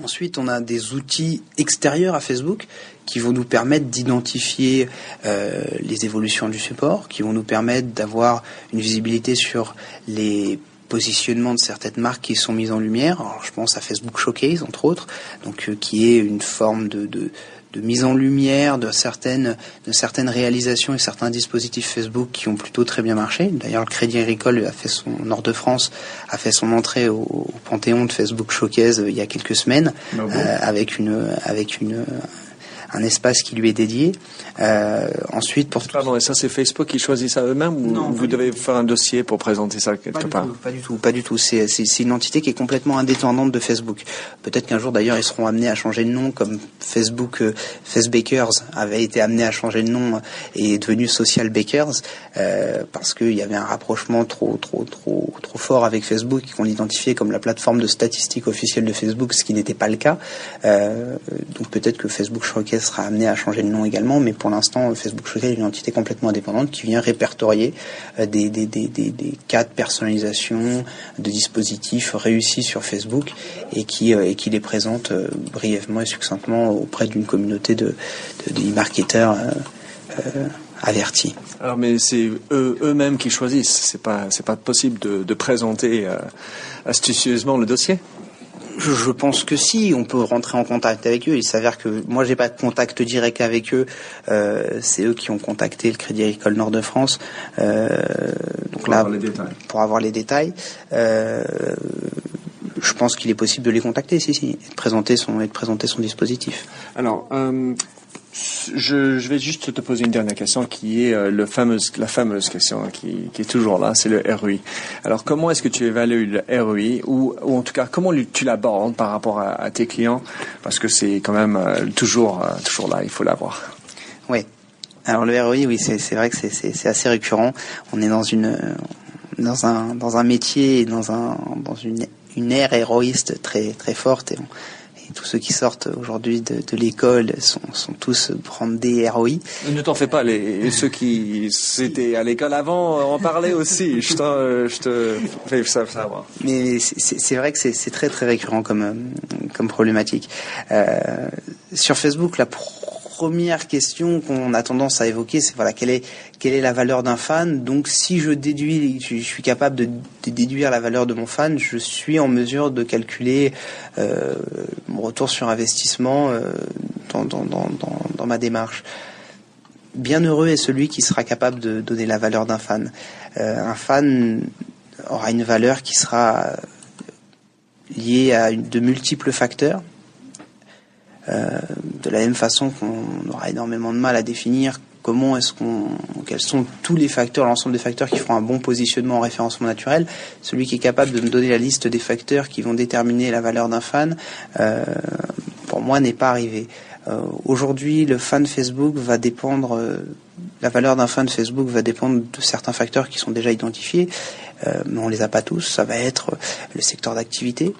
Speaker 2: Ensuite, on a des outils extérieurs à Facebook qui vont nous permettre d'identifier euh, les évolutions du support, qui vont nous permettre d'avoir une visibilité sur les positionnement de certaines marques qui sont mises en lumière. Alors, je pense à Facebook Showcase, entre autres, donc euh, qui est une forme de, de, de mise en lumière de certaines, de certaines réalisations et certains dispositifs Facebook qui ont plutôt très bien marché. D'ailleurs, le Crédit Agricole a fait son Nord de France a fait son entrée au, au Panthéon de Facebook Showcase il y a quelques semaines
Speaker 1: Ah bon?
Speaker 2: euh, avec une avec une un espace qui lui est dédié. Euh, ensuite, pour
Speaker 1: Pardon, et ça c'est Facebook qui choisit ça eux-mêmes ou
Speaker 2: Non,
Speaker 1: vous
Speaker 2: du
Speaker 1: devez faire un dossier pour présenter ça quelque
Speaker 2: Pas du,
Speaker 1: part
Speaker 2: tout, pas du tout, pas du tout. C'est, une entité qui est complètement indépendante de Facebook. Peut-être qu'un jour d'ailleurs ils seront amenés à changer de nom, comme Facebook, euh, Facebakers avait été amené à changer de nom et est devenu Social Bakers, euh, parce qu'il y avait un rapprochement trop, trop, trop, trop fort avec Facebook qu'on identifiait comme la plateforme de statistiques officielle de Facebook, ce qui n'était pas le cas. Euh, donc peut-être que Facebook Showcase sera amené à changer de nom également, mais pour l'instant Facebook Showcase est une entité complètement indépendante qui vient répertorier euh, des, cas de personnalisation de dispositifs réussis sur Facebook et qui, euh, les présente euh, brièvement et succinctement auprès d'une communauté de, de, euh, avertis.
Speaker 1: Alors, mais c'est eux, eux-mêmes qui choisissent. C'est pas, pas possible de, présenter astucieusement le dossier.
Speaker 2: Je, pense que si, on peut rentrer en contact avec eux. Il s'avère que moi, j'ai pas de contact direct avec eux. Euh, c'est eux qui ont contacté le Crédit Agricole Nord de France. Euh, donc
Speaker 1: Pour
Speaker 2: là,
Speaker 1: avoir les détails.
Speaker 2: pour avoir les détails. Euh, je pense qu'il est possible de les contacter, si, si, et de présenter son, et de présenter son dispositif.
Speaker 1: Alors, euh, je, vais juste te poser une dernière question qui est euh, le fameuse, la fameuse question qui, est toujours là, c'est le ROI. Alors, comment est-ce que tu évalues le ROI ou, ou en tout cas, comment tu l'abordes par rapport à, tes clients? Parce que c'est quand même euh, toujours, euh, toujours là, il faut l'avoir.
Speaker 2: Oui. Alors le ROI, oui, c'est vrai que c'est- assez récurrent. On est dans une dans un dans un métier dans un dans une une ère héroïste très très forte et, on- tous ceux qui sortent aujourd'hui de, de l'école sont sont tous brandés ROI.
Speaker 1: Ne t'en fais pas, les, ceux qui étaient à l'école avant en parlaient aussi. Je, t'en- je te fais ça savoir.
Speaker 2: Mais c'est- vrai que c'est très très récurrent comme comme problématique. Euh, sur Facebook, la première question qu'on a tendance à évoquer, c'est voilà quelle est quelle est la valeur d'un fan? Donc si je déduis, je, suis capable de, déduire la valeur de mon fan, je suis en mesure de calculer euh, mon retour sur investissement euh, dans, ma démarche. Bien heureux est celui qui sera capable de donner la valeur d'un fan. Euh, un fan aura une valeur qui sera liée à de multiples facteurs. Euh, de la même façon qu'on aura énormément de mal à définir comment est-ce qu'on, quels sont tous les facteurs, l'ensemble des facteurs qui feront un bon positionnement en référencement naturel. Celui qui est capable de me donner la liste des facteurs qui vont déterminer la valeur d'un fan, euh, pour moi, n'est pas arrivé. Euh, Aujourd'hui, le fan Facebook va dépendre, la valeur d'un fan Facebook va dépendre de certains facteurs qui sont déjà identifiés, mais on les a pas tous. Ça va être le secteur d'activité,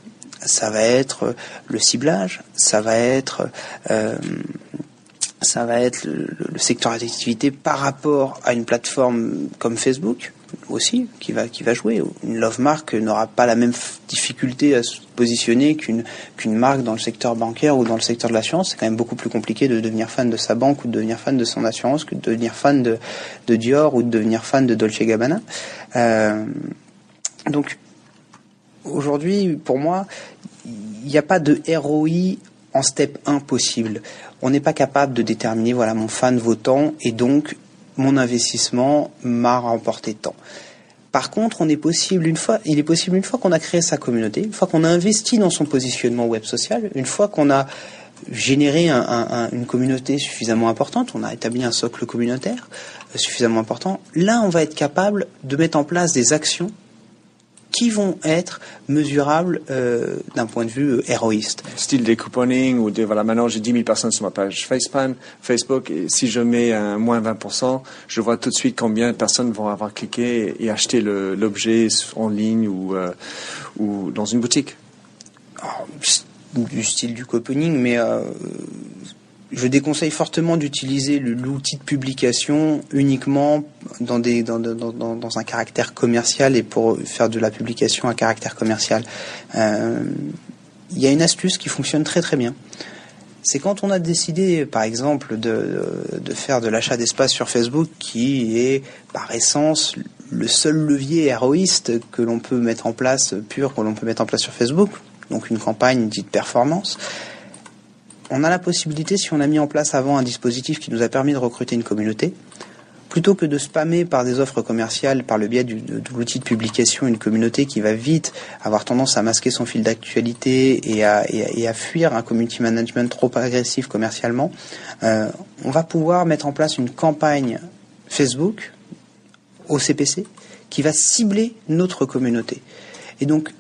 Speaker 2: ça va être le ciblage, ça va être euh, ça va être le, secteur d'activité par rapport à une plateforme comme Facebook aussi qui va qui va jouer. Une love mark n'aura pas la même difficulté à se positionner qu'une qu'une marque dans le secteur bancaire ou dans le secteur de l'assurance. C'est quand même beaucoup plus compliqué de devenir fan de sa banque ou de devenir fan de son assurance que de devenir fan de, de Dior ou de devenir fan de Dolce Gabbana. Euh, donc aujourd'hui, pour moi, il n'y a pas de ROI en step 1 possible. On n'est pas capable de déterminer, voilà, mon fan vaut tant et donc mon investissement m'a remporté tant. Par contre, on est possible une fois, il est possible une fois qu'on a créé sa communauté, une fois qu'on a investi dans son positionnement web social, une fois qu'on a généré un- un- un- une communauté suffisamment importante, on a établi un socle communautaire euh, suffisamment important, là on va être capable de mettre en place des actions qui vont être mesurables euh, d'un point de vue euh, héroïste.
Speaker 1: Style des couponings ou des, voilà, maintenant j'ai 10 000 personnes sur ma page Facepan, Facebook, et si je mets un moins 20%, je vois tout de suite combien de personnes vont avoir cliqué et acheté l'objet en ligne ou, euh, ou dans une boutique.
Speaker 2: Alors, du style du couponing, mais je déconseille fortement d'utiliser l'outil de publication uniquement dans, un caractère commercial et pour faire de la publication à caractère commercial. Euh, Il y a une astuce qui fonctionne très très bien. C'est quand on a décidé, par exemple, de, de faire de l'achat d'espace sur Facebook, qui est par essence le seul levier héroïste que l'on peut mettre en place, pur, que l'on peut mettre en place sur Facebook, donc une campagne dite performance. On a la possibilité, si on a mis en place avant un dispositif qui nous a permis de recruter une communauté, plutôt que de spammer par des offres commerciales par le biais de, l'outil de publication une communauté qui va vite avoir tendance à masquer son fil d'actualité et à, et, à, fuir un community management trop agressif commercialement, euh, on va pouvoir mettre en place une campagne Facebook au CPC qui va cibler notre communauté. Et donc,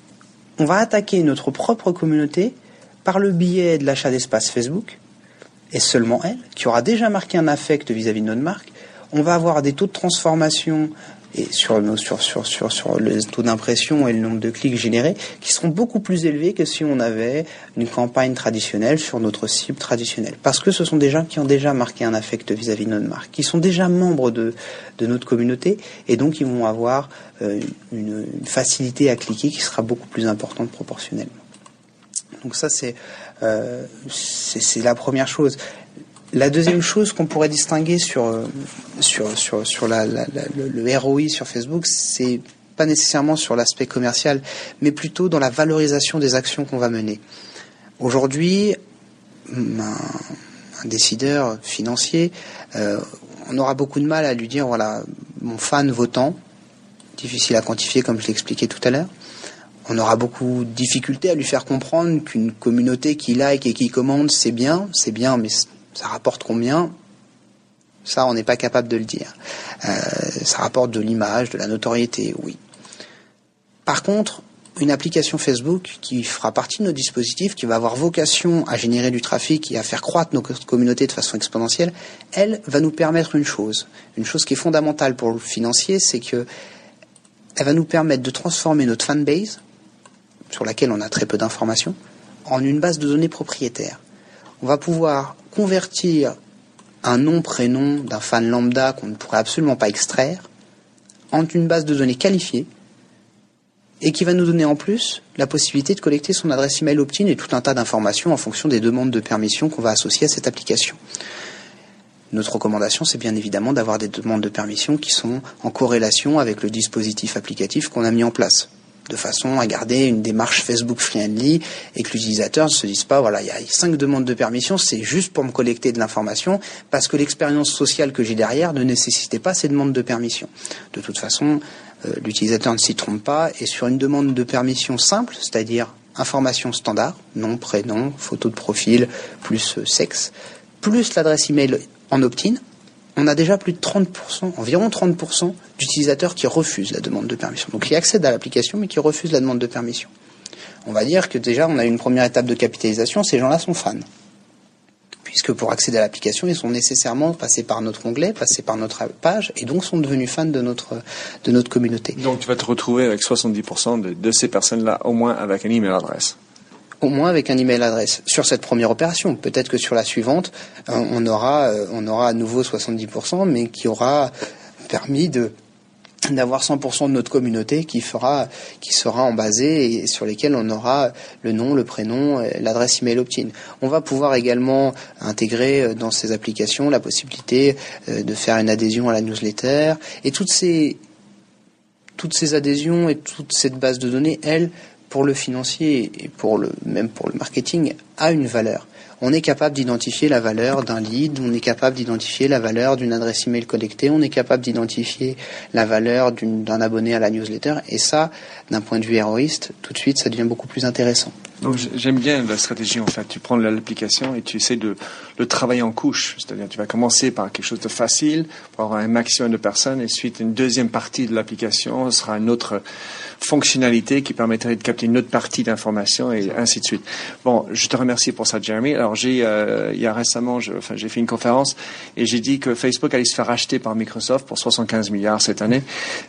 Speaker 2: on va attaquer notre propre communauté par le biais de l'achat d'espace Facebook, et seulement elle, qui aura déjà marqué un affect vis-à-vis de notre marque, on va avoir des taux de transformation et sur, sur, sur, sur, sur le taux d'impression et le nombre de clics générés qui seront beaucoup plus élevés que si on avait une campagne traditionnelle sur notre cible traditionnelle. Parce que ce sont des gens qui ont déjà marqué un affect vis-à-vis de notre marque, qui sont déjà membres de, notre communauté et donc ils vont avoir euh, une, facilité à cliquer qui sera beaucoup plus importante proportionnellement. Donc ça c'est euh, c'est la première chose. La deuxième chose qu'on pourrait distinguer sur, euh, sur, sur, sur le, ROI sur Facebook, c'est pas nécessairement sur l'aspect commercial, mais plutôt dans la valorisation des actions qu'on va mener. Aujourd'hui, un, décideur financier, euh, on aura beaucoup de mal à lui dire voilà, mon fan votant, difficile à quantifier comme je l'ai expliqué tout à l'heure. On aura beaucoup de difficultés à lui faire comprendre qu'une communauté qui like et qui commande, c'est bien, c'est bien, mais ça rapporte combien? Ça, on n'est pas capable de le dire. Euh, ça rapporte de l'image, de la notoriété, oui. Par contre, une application Facebook qui fera partie de nos dispositifs, qui va avoir vocation à générer du trafic et à faire croître nos communautés de façon exponentielle, elle va nous permettre une chose, une chose qui est fondamentale pour le financier, c'est que elle va nous permettre de transformer notre fanbase, sur laquelle on a très peu d'informations, en une base de données propriétaire. On va pouvoir convertir un nom prénom d'un fan lambda qu'on ne pourrait absolument pas extraire en une base de données qualifiée et qui va nous donner en plus la possibilité de collecter son adresse email opt-in et tout un tas d'informations en fonction des demandes de permission qu'on va associer à cette application. Notre recommandation, c'est bien évidemment d'avoir des demandes de permission qui sont en corrélation avec le dispositif applicatif qu'on a mis en place de façon à garder une démarche Facebook friendly et que l'utilisateur ne se dise pas voilà il y a cinq demandes de permission c'est juste pour me collecter de l'information parce que l'expérience sociale que j'ai derrière ne nécessitait pas ces demandes de permission. De toute façon euh, l'utilisateur ne s'y trompe pas et sur une demande de permission simple c'est-à-dire information standard nom prénom photo de profil plus sexe plus l'adresse email en opt-in on a déjà plus de 30%, environ 30% d'utilisateurs qui refusent la demande de permission. Donc qui accèdent à l'application mais qui refusent la demande de permission. On va dire que déjà on a une première étape de capitalisation, ces gens-là sont fans. Puisque pour accéder à l'application, ils sont nécessairement passés par notre onglet, passés par notre page, et donc sont devenus fans de notre, communauté.
Speaker 1: Donc tu vas te retrouver avec 70% de, de ces personnes-là, au moins avec un email adresse
Speaker 2: au moins avec un email adresse sur cette première opération. Peut-être que sur la suivante, euh, on aura, euh, on aura à nouveau 70%, mais qui aura permis de d'avoir 100% de notre communauté qui fera, qui sera en basé et sur lesquels on aura le nom, le prénom, l'adresse email opt-in. On va pouvoir également intégrer euh, dans ces applications la possibilité de faire une adhésion à la newsletter et toutes ces toutes ces adhésions et toute cette base de données, elles, pour le financier et pour le, même pour le marketing, a une valeur. On est capable d'identifier la valeur d'un lead, on est capable d'identifier la valeur d'une adresse email collectée, on est capable d'identifier la valeur d'un abonné à la newsletter. Et ça, d'un point de vue héroïste, tout de suite, ça devient beaucoup plus intéressant.
Speaker 1: Donc j'aime bien la stratégie en fait. Tu prends l'application et tu essaies de le travailler en couche. C'est-à-dire tu vas commencer par quelque chose de facile pour avoir un maximum de personnes et ensuite une deuxième partie de l'application sera une autre fonctionnalité qui permettrait de capter une autre partie d'information et ainsi de suite. Bon, je te remercie pour ça, Jeremy. Alors j'ai, euh, il y a récemment, j'ai fait une conférence et j'ai dit que Facebook allait se faire acheter par Microsoft pour 75 milliards cette année.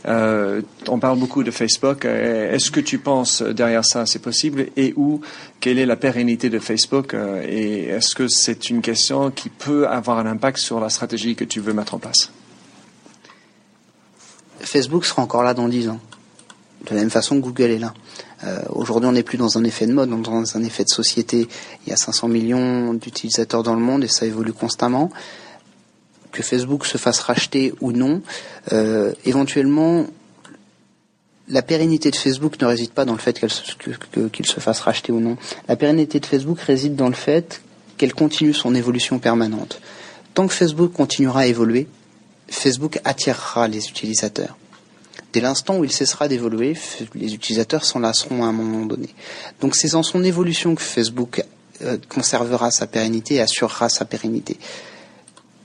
Speaker 1: Euh, on parle beaucoup de Facebook. Est-ce que tu penses derrière ça, c'est possible? Et où? Quelle est la pérennité de Facebook? Euh, et est-ce que c'est une question qui peut avoir un impact sur la stratégie que tu veux mettre en place?
Speaker 2: Facebook sera encore là dans 10 ans de la même façon que Google est là. Euh, Aujourd'hui, on n'est plus dans un effet de mode, on est dans un effet de société. Il y a 500 millions d'utilisateurs dans le monde et ça évolue constamment. Que Facebook se fasse racheter ou non, euh, éventuellement, la pérennité de Facebook ne réside pas dans le fait qu'il se, se fasse racheter ou non. La pérennité de Facebook réside dans le fait qu'elle continue son évolution permanente. Tant que Facebook continuera à évoluer, Facebook attirera les utilisateurs. Dès l'instant où il cessera d'évoluer, les utilisateurs s'en lasseront à un moment donné. Donc c'est en son évolution que Facebook euh, conservera sa pérennité et assurera sa pérennité.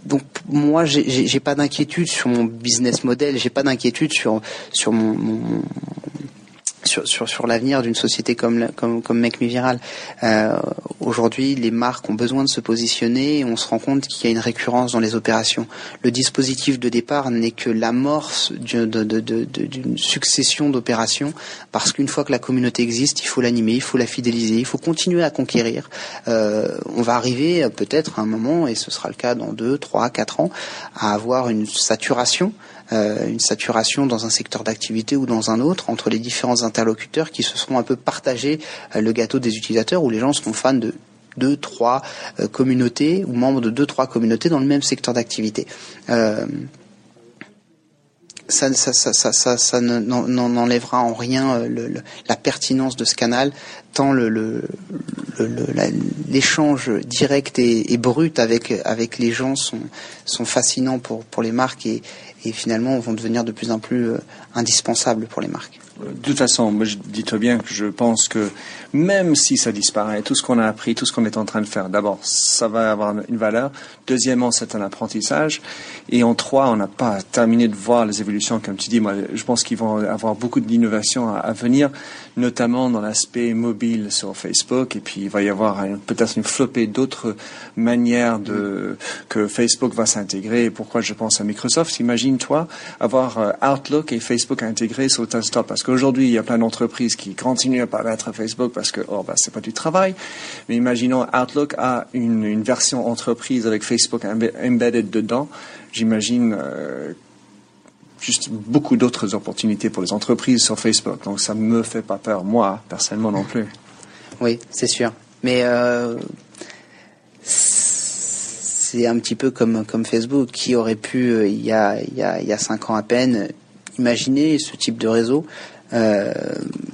Speaker 2: Donc moi, j'ai pas d'inquiétude sur mon business model, j'ai pas d'inquiétude sur sur mon, sur, sur, sur l'avenir d'une société comme, comme, comme Make Viral. Euh, Aujourd'hui, les marques ont besoin de se positionner et on se rend compte qu'il y a une récurrence dans les opérations. Le dispositif de départ n'est que l'amorce d'une succession d'opérations parce qu'une fois que la communauté existe, il faut l'animer, il faut la fidéliser, il faut continuer à conquérir. Euh, on va arriver peut-être à un moment, et ce sera le cas dans deux, trois, quatre ans, à avoir une saturation euh, une saturation dans un secteur d'activité ou dans un autre entre les différents interlocuteurs qui se seront un peu partagés euh, le gâteau des utilisateurs où les gens seront fans de deux, trois euh, communautés ou membres de deux, trois communautés dans le même secteur d'activité. ça, ça, ça, ça, ça, n'enlèvera en rien la pertinence de ce canal, tant le, l'échange direct et, et, brut avec, avec les gens sont, sont fascinants pour, pour les marques et, et finalement vont devenir de plus en plus euh, indispensables pour les marques.
Speaker 1: De toute façon, moi je dis toi bien que je pense que même si ça disparaît, tout ce qu'on a appris, tout ce qu'on est en train de faire, d'abord, ça va avoir une valeur. Deuxièmement, c'est un apprentissage. Et en trois, on n'a pas terminé de voir les évolutions, comme tu dis. Moi, je pense qu'ils vont avoir beaucoup d'innovations à, venir, notamment dans l'aspect mobile sur Facebook. Et puis, il va y avoir peut-être une flopée d'autres manières de que Facebook va s'intégrer. Pourquoi je pense à Microsoft? Imagine-toi avoir euh, Outlook et Facebook intégrés sur le desktop. Parce qu'aujourd'hui, il y a plein d'entreprises qui continuent à pas mettre Facebook parce que oh, bah, c'est pas du travail. Mais imaginons Outlook a une, une version entreprise avec Facebook embedded dedans. J'imagine euh, juste beaucoup d'autres opportunités pour les entreprises sur Facebook. Donc ça me fait pas peur, moi, personnellement non plus.
Speaker 2: Oui, c'est sûr. Mais euh, c'est un petit peu comme, comme Facebook, qui aurait pu, euh, il, y a, y a, y a cinq ans à peine, imaginer ce type de réseau.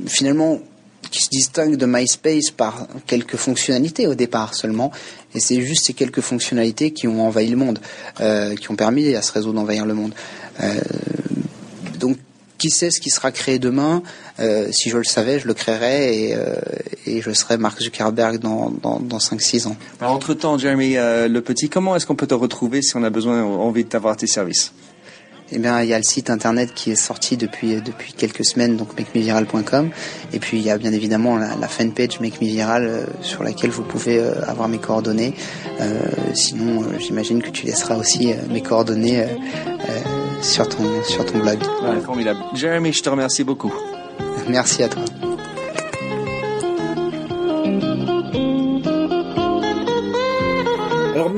Speaker 2: Finalement, qui se distingue de MySpace par quelques fonctionnalités au départ seulement, et c'est juste ces quelques fonctionnalités qui ont envahi le monde, euh, qui ont permis à ce réseau d'envahir le monde. Euh, donc, qui sait ce qui sera créé demain? Euh, Si je le savais, je le créerais et, je serais Mark Zuckerberg dans, dans, dans 5-6 ans.
Speaker 1: Entre-temps, Jeremy Le Petit, comment est-ce qu'on peut te retrouver si on a besoin, envie de t'avoir tes services?
Speaker 2: Eh bien, il y a le site internet qui est sorti depuis depuis quelques semaines, donc makemeviral.com. Et puis il y a bien évidemment la, la fanpage Make Me Viral euh, sur laquelle vous pouvez euh, avoir mes coordonnées. Euh, sinon, j'imagine que tu laisseras aussi mes coordonnées sur ton sur ton blog.
Speaker 1: Ouais, formidable. Jeremy, je te remercie beaucoup.
Speaker 2: Merci à toi.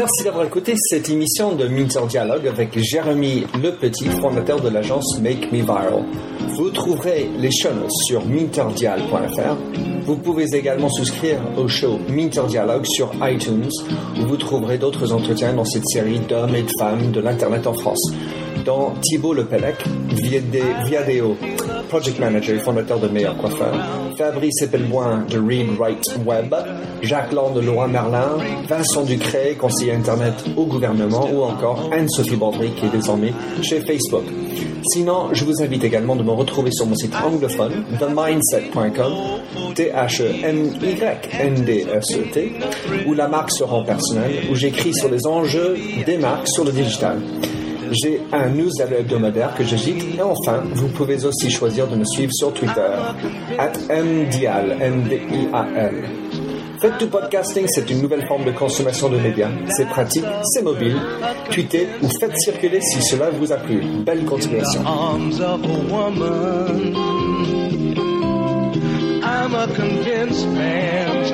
Speaker 3: Merci d'avoir écouté cette émission de Minter Dialogue avec Jérémy Le Petit, fondateur de l'agence Make Me Viral. Vous trouverez les show sur minterdial.fr. Vous pouvez également souscrire au show Minter Dialogue sur iTunes, où vous trouverez d'autres entretiens dans cette série d'hommes et de femmes de l'Internet en France dont Thibault Lepellec, Viadeo, Project Manager fondateur de Meilleur Coiffeur, Fabrice Epelboin de Read Write Web, Jacques Laure de Laurent Merlin, Vincent Ducré, conseiller Internet au gouvernement, ou encore Anne-Sophie Baldry qui est désormais chez Facebook. Sinon, je vous invite également de me retrouver sur mon site anglophone, themindset.com, T-H-E-M-Y-N-D-S-E-T, où la marque se rend personnelle, où j'écris sur les enjeux des marques sur le digital. J'ai un newsletter hebdomadaire que j'agite. Et enfin, vous pouvez aussi choisir de me suivre sur Twitter, at MDIAL, M-D-I-A-L. Faites du podcasting, c'est une nouvelle forme de consommation de médias. C'est pratique, c'est mobile. Tweetez ou faites circuler si cela vous a plu. Belle continuation. I'm a convinced man,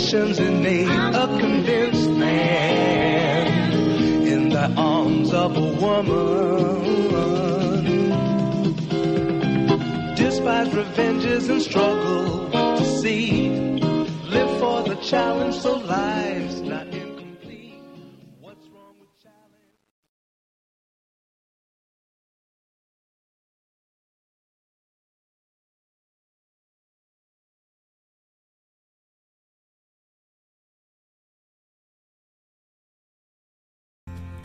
Speaker 3: competition's innate, a convinced man in the arms of a woman. Despise revenges and struggle to see. Live for the challenge so life's